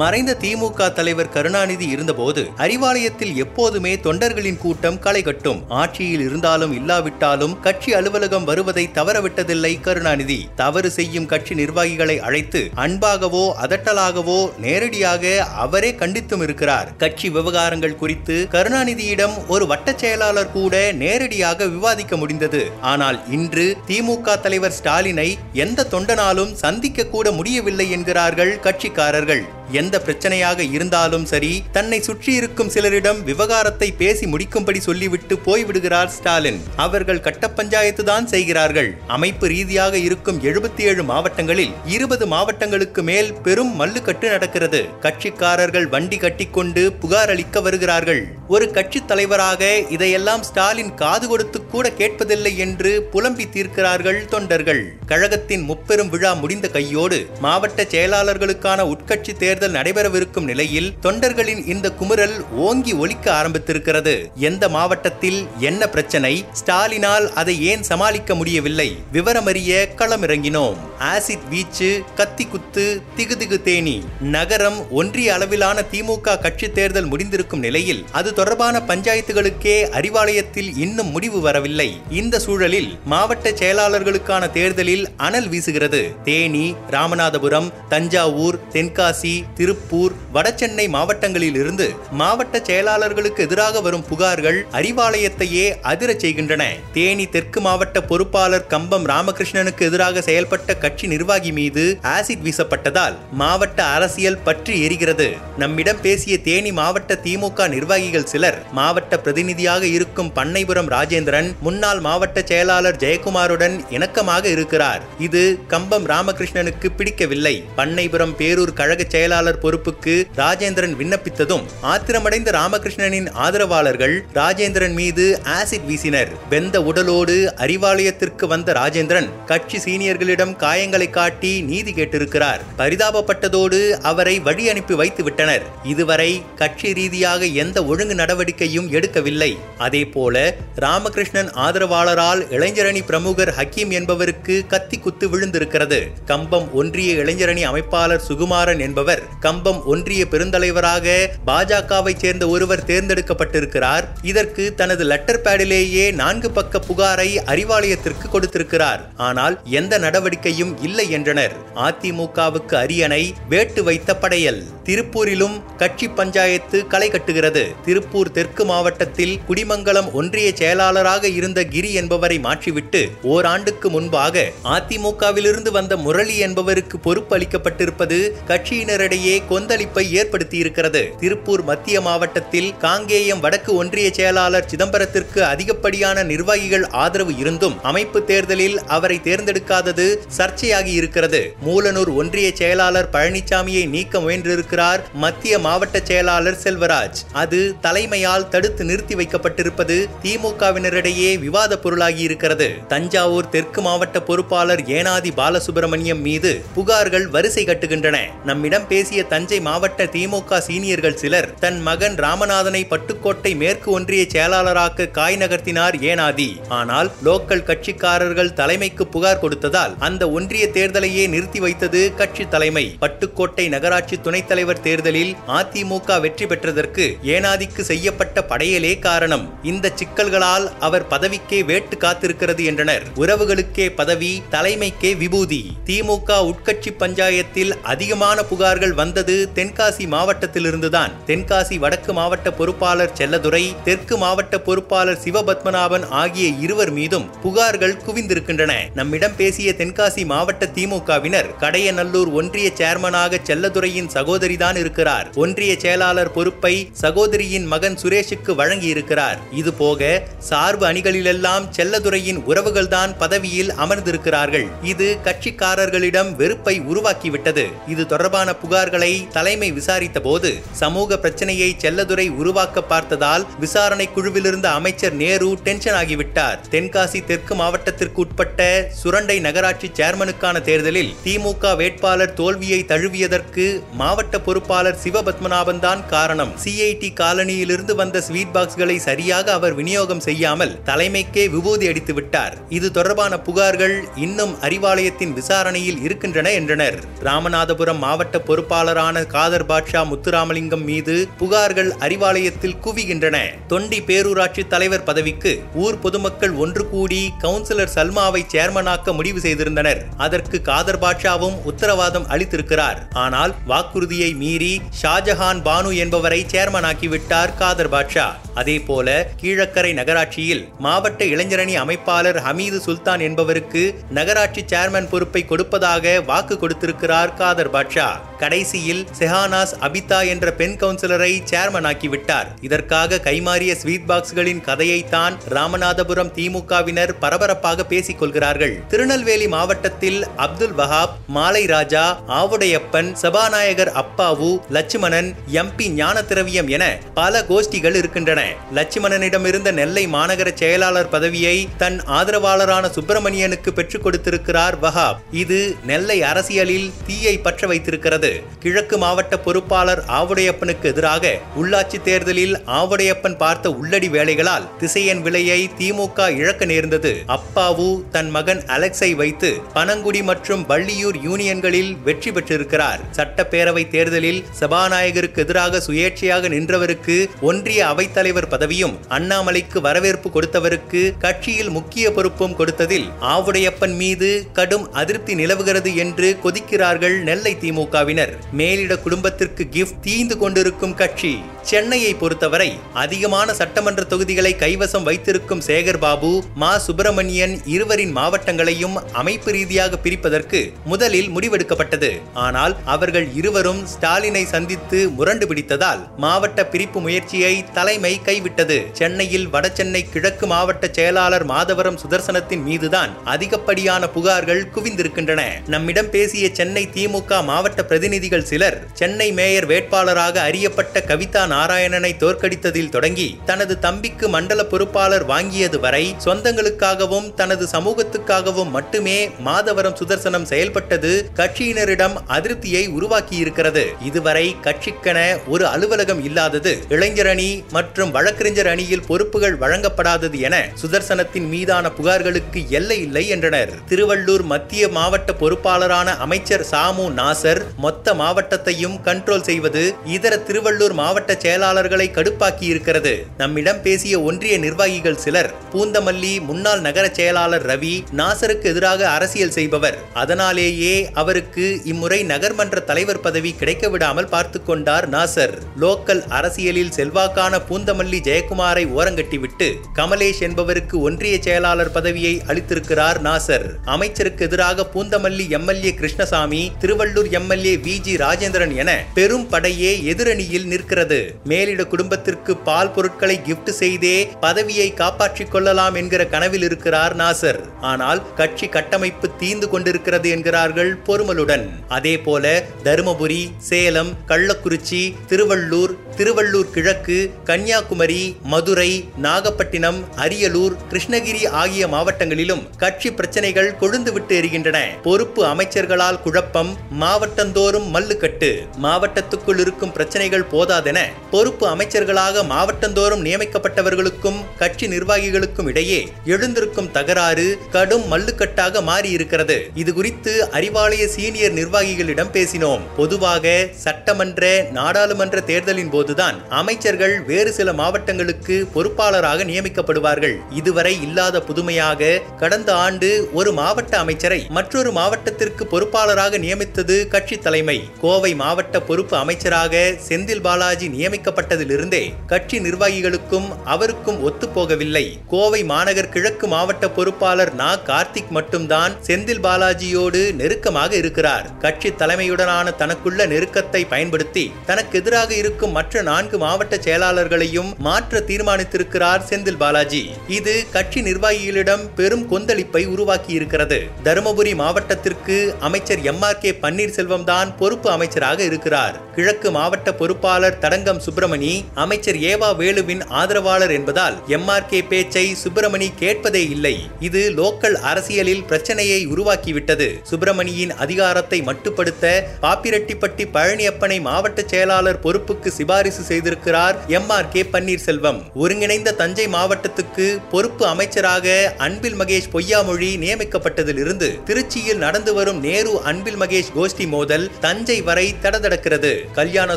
மறைந்த திமுக தலைவர் கருணாநிதி இருந்தபோது அறிவாலயத்தில் எப்போதுமே தொண்டர்களின் கூட்டம் களை கட்டும். ஆட்சியில் இருந்தாலும் இல்லாவிட்டாலும் கட்சி அலுவலகம் வருவதை தவறவிட்டதில்லை கருணாநிதி. தவறு செய்யும் கட்சி நிர்வாகிகளை அழைத்து அன்பாகவோ அதட்டலாகவோ நேரடியாக அவரே கண்டித்தும் இருக்கிறார். கட்சி விவகாரங்கள் குறித்து கருணாநிதியிடம் ஒரு வட்ட செயலாளர் கூட நேரடியாக விவாதிக்க முடிந்தது. ஆனால் இன்று திமுக தலைவர் ஸ்டாலினை எந்த தொண்டனாலும் சந்திக்க கூட முடியவில்லை என்கிறார்கள் கட்சிக்காரர்கள். எந்த பிரச்சனையாக இருந்தாலும் சரி தன்னை சுற்றியிருக்கும் சிலரிடம் விவகாரத்தை பேசி முடிக்கும்படி சொல்லிவிட்டு போய்விடுகிறார் ஸ்டாலின். அவர்கள் கட்ட பஞ்சாயத்து தான் செய்கிறார்கள். அமைப்பு ரீதியாக இருக்கும் எழுபத்தி ஏழு மாவட்டங்களில் இருபது மாவட்டங்களுக்கு மேல் பெரும் மல்லுக்கட்டு நடக்கிறது. கட்சிக்காரர்கள் வண்டி கட்டிக்கொண்டு புகார் அளிக்க வருகிறார்கள். ஒரு கட்சி தலைவராக இதையெல்லாம் ஸ்டாலின் காது கொடுத்து கூட கேட்பதில்லை என்று புலம்பி தீர்க்கிறார்கள் தொண்டர்கள். கழகத்தின் முப்பெரும் விழா முடிந்த கையோடு மாவட்ட செயலாளர்களுக்கான உட்கட்சி தேர்தல் தேர்தல் நடைபெறவிருக்கும் நிலையில் தொண்டர்களின் இந்த குமுறல் ஓங்கி ஒலிக்க ஆரம்பித்திருக்கிறது. எந்த மாவட்டத்தில் என்ன பிரச்சனை? ஸ்டாலினால் அதை ஏன் சமாளிக்க முடியவில்லை? விவரமறிய களமிறங்கினோம். ஆசிட் வீச்சு கத்தி குத்து திகுதிகு தேனி. நகரம் ஒன்றிய அளவிலான திமுக கட்சி தேர்தல் முடிந்திருக்கும் நிலையில் அது தொடர்பான பஞ்சாயத்துகளுக்கே அறிவாலயத்தில் இன்னும் முடிவு வரவில்லை. இந்த சூழலில் மாவட்ட செயலாளர்களுக்கான தேர்தலில் அனல் வீசுகிறது. தேனி ராமநாதபுரம் தஞ்சாவூர் தென்காசி திருப்பூர் வடசென்னை மாவட்டங்களில் இருந்து மாவட்ட செயலாளர்களுக்கு எதிராக வரும் புகார்கள் அறிவாலயத்தையே அதிரச் செய்கின்றன. தேனி தெற்கு மாவட்ட பொறுப்பாளர் கம்பம் ராமகிருஷ்ணனுக்கு எதிராக செயல்பட்ட கட்சி நிர்வாகி மீது ஆசிட் வீசப்பட்டதால் மாவட்ட அரசியல் பற்றி எரிகிறது. நம்மிடம் பேசிய தேனி மாவட்ட திமுக நிர்வாகிகள் சிலர் மாவட்ட பிரதிநிதியாக இருக்கும் பண்ணைபுரம் ராஜேந்திரன் முன்னாள் மாவட்ட செயலாளர் ஜெயக்குமாருடன் இணக்கமாக இருக்கிறார். இது கம்பம் ராமகிருஷ்ணனுக்கு பிடிக்கவில்லை. பண்ணைபுரம் பேரூர் கழக செயலாளர் பொறுப்புக்கு ராஜேந்திரன் விண்ணப்பித்ததும் ஆத்திரமடைந்த ராமகிருஷ்ணனின் ஆதரவாளர்கள் ராஜேந்திரன் மீது ஆசிட் வீசினர். வெந்த உடலோடு அறிவாலயத்திற்கு வந்த ராஜேந்திரன் கட்சி சீனியர்களிடம் காயங்களை காட்டி நீதி கேட்டிருக்கிறார். பரிதாபப்பட்டதோடு அவரை வழி அனுப்பி வைத்து விட்டனர் இதுவரை கட்சி ரீதியாக எந்த ஒழுங்கு நடவடிக்கையும் எடுக்கவில்லை. அதே போல ராமகிருஷ்ணன் ஆதரவாளரால் இளைஞரணி பிரமுகர் ஹக்கீம் என்பவருக்கு கத்தி குத்து விழுந்திருக்கிறது. கம்பம் ஒன்றிய இளைஞரணி அமைப்பாளர் சுகுமாரன் என்பவர் கம்பம் ஒன்றிய பெருந்தலைவராக பாஜகவை சேர்ந்த ஒருவர் தேர்ந்தெடுக்கப்பட்டிருக்கிறார். இதற்கு தனது லெட்டர் பேடிலேயே நான்கு பக்க புகாரை அறிவாலயத்திற்கு கொடுத்திருக்கிறார். ஆனால் எந்த நடவடிக்கையும் இல்லை என்றனர். அதிமுகவுக்கு அரியணை வேட்டு வைத்த படையல். திருப்பூரிலும் கட்சி பஞ்சாயத்து களை கட்டுகிறது. திருப்பூர் தெற்கு மாவட்டத்தில் குடிமங்கலம் ஒன்றிய செயலாளராக இருந்த கிரி என்பவரை மாற்றிவிட்டு ஓராண்டுக்கு முன்பாக அதிமுகவிலிருந்து வந்த முரளி என்பவருக்கு பொறுப்பு அளிக்கப்பட்டிருப்பது கட்சியினரிடையே கொந்தளிப்பை ஏற்படுத்தியிருக்கிறது. திருப்பூர் மத்திய மாவட்டத்தில் காங்கேயம் வடக்கு ஒன்றிய செயலாளர் சிதம்பரத்திற்கு அதிகப்படியான நிர்வாகிகள் ஆதரவு இருந்தும் அமைப்பு தேர்தலில் அவரை தேர்ந்தெடுக்காதது சர்ச்சையாகி இருக்கிறது. மூலனூர் ஒன்றிய செயலாளர் பழனிசாமியை நீக்க முயன்றிருக்கிறார் மத்திய மாவட்ட செயலாளர் செல்வராஜ். அது தலைமையால் தடுத்து நிறுத்தி வைக்கப்பட்டிருப்பது திமுகவினரிடையே விவாத பொருளாகி இருக்கிறது தஞ்சாவூர் தெற்கு மாவட்ட பொறுப்பாளர் ஏனாதி பாலசுப்பிரமணியம் மீது புகார்கள் வரிசை கட்டுகின்றன. நம்மிடம் பேசிய தஞ்சை மாவட்ட திமுக சீனியர்கள் சிலர் தன் மகன் ராமநாதனை பட்டுக்கோட்டை மேற்கு ஒன்றிய செயலாளராக்க காய் நகர்த்தினார் ஏனாதி. ஆனால் லோக்கல் கட்சிக்காரர்கள் தலைமைக்கு புகார் கொடுத்ததால் அந்த ஒன்றிய தேர்தலையே நிறுத்தி வைத்தது கட்சி தலைமை. பட்டுக்கோட்டை நகராட்சி துணைத் தலைவர் தேர்தலில் அதிமுக வெற்றி பெற்றதற்கு ஏனாதிக்கு செய்யப்பட்ட படையலே காரணம். இந்த சிக்கல்களால் அவர் பதவிக்கே வேட்டு காத்திருக்கிறது என்றனர். உறவுகளுக்கே பதவி தலைமைக்கே விபூதி. திமுக உட்கட்சி பஞ்சாயத்தில் அதிகமான புகார்கள் வந்தது தென்காசி மாவட்டத்திலிருந்துதான். தென்காசி வடக்கு மாவட்ட பொறுப்பாளர் செல்லதுரை தெற்கு மாவட்ட பொறுப்பாளர் சிவபத்மநாபன் ஆகிய இருவர் மீதும் புகார்கள் குவிந்திருக்கின்றன. நம்மிடம் பேசிய தென்காசி மாவட்ட திமுகவினர் கடையநல்லூர் ஒன்றிய சேர்மனாக செல்லதுரையின் சகோதரிதான் இருக்கிறார். ஒன்றிய செயலாளர் பொறுப்பை சகோதரியின் மகன் சுரேஷுக்கு வழங்கி இருக்கிறார் இது போக சார்பு அணிகளிலெல்லாம் செல்லதுரையின் உறவுகள்தான் பதவியில் அமர்ந்திருக்கிறார்கள். இது கட்சிக்காரர்களிடம் வெறுப்பை உருவாக்கிவிட்டது. இது தொடர்பான புகார் புகார்களை தலைமை விசாரித்த போது சமூக பிரச்சனையை செல்லதுரை உருவாக்க பார்த்ததால் விசாரணை குழுவிலிருந்த அமைச்சர் நேரு டென்ஷன் ஆகிவிட்டார். தென்காசி தெற்கு மாவட்டத்திற்கு உட்பட்ட சுரண்டை நகராட்சி சேர்மனுக்கான தேர்தலில் திமுக வேட்பாளர் தோல்வியை தழுவியதற்கு மாவட்ட பொறுப்பாளர் சிவபத்மநாபன் தான் காரணம். சிஐடி காலனியிலிருந்து வந்த ஸ்வீட் பாக்ஸ்களை சரியாக அவர் விநியோகம் செய்யாமல் தலைமைக்கே விபூதி அடித்து விட்டார். இது தொடர்பான புகார்கள் இன்னும் அறிவாலயத்தின் விசாரணையில் இருக்கின்றன என்றனர். ராமநாதபுரம் மாவட்ட பொறுப்பு பொறுப்பாளரான காதர் பாட்ஷா முத்துராமலிங்கம் மீது புகார்கள் அறிவாலயத்தில் குவிகின்றன. தொண்டி பேரூராட்சி தலைவர் பதவிக்கு ஊர் பொதுமக்கள் ஒன்று கூடி கவுன்சிலர் சல்மாவை சேர்மனாக்க முடிவு செய்திருந்தனர். அதற்கு காதர் பாட்ஷாவும் உத்தரவாதம் அளித்திருக்கிறார். ஆனால் வாக்குறுதியை மீறி ஷாஜஹான் பானு என்பவரை சேர்மனாக்கிவிட்டார் காதர் பாட்ஷா. அதே போல கீழக்கரை நகராட்சியில் மாவட்ட இளைஞரணி அமைப்பாளர் ஹமீது சுல்தான் என்பவருக்கு நகராட்சி சேர்மன் பொறுப்பை கொடுப்பதாக வாக்கு கொடுத்திருக்கிறார் காதர் பாட்ஷா. கடை கடைசியில் செஹானாஸ் அபிதா என்ற பெண் கவுன்சிலரை சேர்மன் ஆக்கிவிட்டார் இதற்காக கைமாறிய ஸ்வீட் பாக்ஸ்களின் கதையைத்தான் ராமநாதபுரம் திமுகவினர் பரபரப்பாக பேசிக் கொள்கிறார்கள். திருநெல்வேலி மாவட்டத்தில் அப்துல் வஹாப் மாலை ராஜா ஆவுடையப்பன் சபாநாயகர் அப்பாவு லட்சுமணன் எம்பி ஞான திரவியம் என பல கோஷ்டிகள் இருக்கின்றன. லட்சுமணனிடமிருந்த நெல்லை மாநகர செயலாளர் பதவியை தன் ஆதரவாளரான சுப்பிரமணியனுக்கு பெற்றுக் கொடுத்திருக்கிறார் வஹாப். இது நெல்லை அரசியலில் தீயை பற்ற வைத்திருக்கிறது. கிழக்கு மாவட்ட பொறுப்பாளர் ஆவுடையப்பனுக்கு எதிராக உள்ளாட்சி தேர்தலில் ஆவுடையப்பன் பார்த்த உள்ளடி வேலைகளால் திசையன் விலையை திமுக இழக்க நேர்ந்தது. அப்பாவு தன் மகன் அலெக்ஸை வைத்து பனங்குடி மற்றும் வள்ளியூர் யூனியன்களில் வெற்றி பெற்றிருக்கிறார். சட்டப்பேரவை தேர்தலில் சபாநாயகருக்கு எதிராக சுயேட்சையாக நின்றவருக்கு ஒன்றிய அவைத்தலைவர் பதவியும் அண்ணாமலைக்கு வரவேற்பு கொடுத்தவருக்கு கட்சியில் முக்கிய பொறுப்பும் கொடுத்ததில் ஆவுடையப்பன் மீது கடும் அதிருப்தி நிலவுகிறது என்று கொதிக்கிறார்கள் நெல்லை திமுகவினர். மேலிட குடும்பத்திற்கு கிஃப்ட் தீந்து கொண்டிருக்கும் கட்சி. சென்னையை பொறுத்தவரை அதிகமான சட்டமன்ற தொகுதிகளை கைவசம் வைத்திருக்கும் சேகர் பாபு மா. சுப்பிரமணியன் இருவரின் மாவட்டங்களையும் அமைப்பு ரீதியாக பிரிப்பதற்கு முதலில் முடிவெடுக்கப்பட்டது. ஆனால் அவர்கள் இருவரும் ஸ்டாலினை சந்தித்து முரண்டு பிடித்ததால் மாவட்ட பிரிப்பு முயற்சியை தலைமை கைவிட்டது. சென்னையில் வடசென்னை கிழக்கு மாவட்ட செயலாளர் மாதவரம் சுதர்சனத்தின் மீதுதான் அதிகப்படியான புகார்கள் குவிந்திருக்கின்றன. நம்மிடம் பேசிய சென்னை திமுக மாவட்ட பிரதிநிதி பிரதிநிதிகள் சிலர் சென்னை மேயர் வேட்பாளராக அறியப்பட்ட கவிதா நாராயணனை தோற்கடித்ததில் தொடங்கி தனது தம்பிக்கு மண்டல பொறுப்பாளர் வாங்கியது வரை சொந்தங்களுக்காகவும் தனது சமூகத்துக்காகவும் மட்டுமே மாதவரம் சுதர்சனம் செயல்பட்டது கட்சியினரிடம் அதிருப்தியை உருவாக்கியிருக்கிறது. இதுவரை கட்சிக்கென ஒரு அலுவலகம் இல்லாதது. இளைஞர் அணி மற்றும் வழக்கறிஞர் அணியில் பொறுப்புகள் வழங்கப்படாதது என சுதர்சனத்தின் மீதான புகார்களுக்கு எல்லை இல்லை என்றனர். திருவள்ளூர் மத்திய மாவட்ட பொறுப்பாளரான அமைச்சர் சாமு நாசர் மொத்த மொத்த மாவட்டத்தையும் கண்ட்ரோல் செய்வது இதர திருவள்ளூர் மாவட்ட செயலாளர்களை கடுப்பாக்கி இருக்கிறது நம்மிடம் பேசிய ஒன்றிய நிர்வாகிகள் சிலர் பூந்தமல்லி முன்னாள் நகர செயலாளர் ரவி நாசருக்கு எதிராக அரசியல் செய்பவர். அதனாலேயே அவருக்கு இம்முறை நகர்மன்ற தலைவர் பதவி கிடைக்க விடாமல் பார்த்து கொண்டார் நாசர். லோக்கல் அரசியலில் செல்வாக்கான பூந்தமல்லி ஜெயக்குமாரை ஓரங்கட்டிவிட்டு கமலேஷ் என்பவருக்கு ஒன்றிய செயலாளர் பதவியை அளித்திருக்கிறார் நாசர். அமைச்சருக்கு எதிராக Poonamallee MLA Krishnasamy Tiruvallur MLA V. G Rajendran என பெரும் படையே எதிரணியில் நிற்கிறது. மேலிட குடும்பத்திற்கு பால் பொருட்களை கிஃப்ட் செய்தே பதவியை காப்பாற்றிக் கொள்ளலாம் என்கிற கனவில் இருக்கிறார் நாசர். ஆனால் கட்சி கட்டமைப்பு தீந்து கொண்டிருக்கிறது என்கிறார்கள் பொறுமலுடன். அதே போல தருமபுரி சேலம் கள்ளக்குறிச்சி திருவள்ளூர் திருவள்ளூர் கிழக்கு கன்னியாகுமரி மதுரை நாகப்பட்டினம் அரியலூர் கிருஷ்ணகிரி ஆகிய மாவட்டங்களிலும் கட்சி பிரச்சனைகள் கொழுந்து விட்டு எரிகின்றன. பொறுப்பு அமைச்சர்களால் குழப்பம் மாவட்டந்தோறும் மல்லுக்கட்டு. மாவட்டத்துக்குள் இருக்கும் பிரச்சனைகள் போதாதென பொறுப்பு அமைச்சர்களாக மாவட்டந்தோறும் நியமிக்கப்பட்டவர்களுக்கும் கட்சி நிர்வாகிகளுக்கும் இடையே எழுந்திருக்கும் தகராறு கடும் மல்லுக்கட்டாக மாறி இருக்கிறது இது குறித்து அறிவாலய சீனியர் நிர்வாகிகளிடம் பேசினோம். பொதுவாக சட்டமன்ற நாடாளுமன்ற தேர்தலின் போது போதுதான் அமைச்சர்கள் வேறு சில மாவட்டங்களுக்கு பொறுப்பாளராக நியமிக்கப்படுவார்கள். இதுவரை இல்லாத புதுமையாக கடந்த ஆண்டு ஒரு மாவட்ட அமைச்சரை மற்றொரு மாவட்டத்திற்கு பொறுப்பாளராக நியமித்தது கட்சி தலைமை. கோவை மாவட்ட பொறுப்பு அமைச்சராக செந்தில் பாலாஜி நியமிக்கப்பட்டதிலிருந்தே கட்சி நிர்வாகிகளுக்கும் அவருக்கும் ஒத்துப்போகவில்லை. கோவை மாநகர் கிழக்கு மாவட்ட பொறுப்பாளர் நா. கார்த்திக் மட்டும்தான் செந்தில் பாலாஜியோடு நெருக்கமாக இருக்கிறார். கட்சி தலைமையுடனான தனக்குள்ள நெருக்கத்தை பயன்படுத்தி தனக்கு எதிராக இருக்கும் மற்ற நான்கு மாவட்ட செயலாளர்களையும் மாற்ற தீர்மானித்திருக்கிறார் செந்தில் பாலாஜி. இது கட்சி நிர்வாகிகளிடம் பெரும் கொந்தளிப்பை உருவாக்கியிருக்கிறது. தருமபுரி மாவட்டத்திற்கு அமைச்சர் எம் ஆர் கே பன்னீர்செல்வம் தான் பொறுப்பு அமைச்சராக இருக்கிறார். கிழக்கு மாவட்ட பொறுப்பாளர் தடங்கம் சுப்பிரமணி அமைச்சர் ஏவா வேலுவின் ஆதரவாளர் என்பதால் எம் ஆர் கே பேச்சை சுப்பிரமணி கேட்பதே இல்லை. இது லோக்கல் அரசியலில் பிரச்சனையை உருவாக்கிவிட்டது. சுப்பிரமணியின் அதிகாரத்தை மட்டுப்படுத்த பாப்பிரெட்டிப்பட்டி பழனியப்பனை மாவட்ட செயலாளர் பொறுப்புக்கு சிபாரிசு செய்திருக்கிறார் எம் ஆர் கே பன்னீர்செல்வம். ஒருங்கிணைந்த தஞ்சை மாவட்டத்துக்கு பொறுப்பு அமைச்சராக அன்பில் மகேஷ் பொய்யாமொழி நியமிக்கப்பட்டதிலிருந்து திருச்சியில் நடந்து வரும் நேரு அன்பில் மகேஷ் கோஷ்டி மோதல் தஞ்சை வரை தடதடக்கிறது. கல்யாண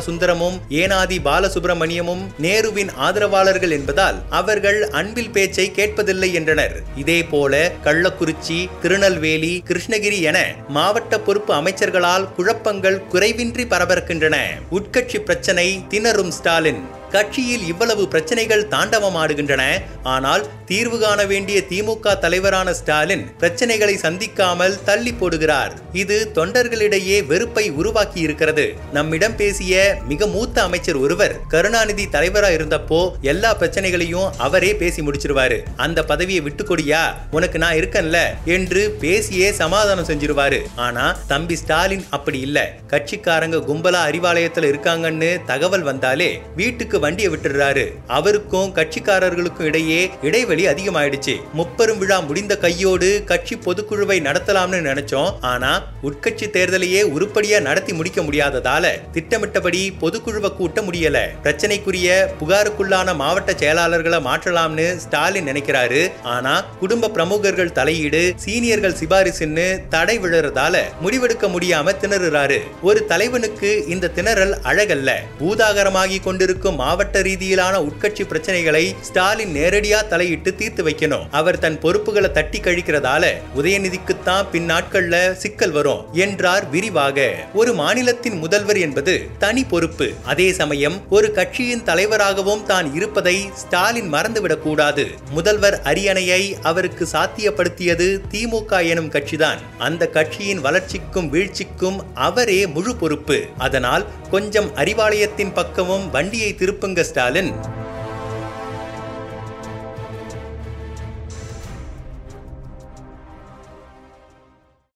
சுந்தரமும் ஏனாதி பாலசுப்ரமணியமும் நேருவின் ஆதரவாளர்கள் என்பதால் அவர்கள் அன்பில் பேச்சை கேட்பதில்லை என்றனர். இதே போல கள்ளக்குறிச்சி திருநெல்வேலி கிருஷ்ணகிரி என மாவட்ட பொறுப்பு அமைச்சர்களால் குழப்பங்கள் குறைவின்றி பரபரக்கின்றன. உட்கட்சி பிரச்சனை திணறும் ஸ்டாலின். கட்சியில் இவ்வளவு பிரச்சனைகள் தாண்டவமாடுகின்றன. ஆனால் தீர்வு காண வேண்டிய திமுக தலைவரான ஸ்டாலின் பிரச்சனைகளை சந்திக்காமல் தள்ளி போடுகிறார். இது தொண்டர்களிடையே வெறுப்பை உருவாக்கி இருக்கிறது நம்மிடம் பேசிய மிக மூத்த அமைச்சர் ஒருவர் கருணாநிதி தலைவரா இருந்தப்போ எல்லா பிரச்சனைகளையும் அவரே பேசி முடிச்சிருவாரு. அந்த பதவியை விட்டு கொடியா உனக்கு நான் இருக்கேன்ல? என்று பேசியே சமாதானம் செஞ்சிருவாரு. ஆனா தம்பி ஸ்டாலின் அப்படி இல்ல. கட்சிக்காரங்க கும்பலா அறிவாலயத்துல இருக்காங்கன்னு தகவல் வந்தாலே வீட்டுக்கு வண்டியை விட்டுறாரு அவருக்கும் கட்சிக்காரர்களுக்கும் இடையே இடைவெளி அதிகமாயிடுச்சு. முப்பெரும் விழா முடிந்த கையோடு கட்சி பொதுக்குழுவை நடத்தலாம்னு நினைச்சோம். ஆனா உட்கட்சி தேர்தலையே உருப்படியா நடத்தி முடிக்க முடியாததால திட்டமிட்டபடி பொதுக்குழுவை கூட்ட முடியல. பிரச்சனைக்குரிய புகாருக்குள்ளான மாவட்ட செயலாளர்களை மாற்றலாம்னு ஸ்டாலின் நினைக்கிறாரு. ஆனா குடும்ப பிரமுகர்கள் தலையீடு சீனியர்கள் சிபாரிசுன்னு தடை விழுறதால முடிவெடுக்க முடியாம திணறுறாரு. ஒரு தலைவனுக்கு இந்த திணறல் அழகல்ல. பூதாகரமாகி கொண்டிருக்கும் மாவட்ட ரீதியிலான உட்கட்சி பிரச்சனைகளை ஸ்டாலின் நேரடியா தலையிட்டு தீர்த்து வைக்கணும். அவர் தன் பொறுப்புகளை தட்டி கழிக்கிறதால உதயநிதிக்குத்தான் பின்னாட்கள்ல சிக்கல் வரும் என்றார் விரிவாக. ஒரு மாநிலத்தின் முதல்வர் என்பது தனி பொறுப்பு. அதே சமயம் ஒரு கட்சியின் தலைவராகவும் தான் இருப்பதை ஸ்டாலின் மறந்துவிடக் கூடாது. முதல்வர் அரியணையை அவருக்கு சாத்தியப்படுத்தியது திமுக எனும் கட்சிதான். அந்த கட்சியின் வளர்ச்சிக்கும் வீழ்ச்சிக்கும் அவரே முழு பொறுப்பு. அதனால் கொஞ்சம் அறிவாலயத்தின் பக்கமும் வண்டியை திருப்ப திருப்புங்க ஸ்டாலின்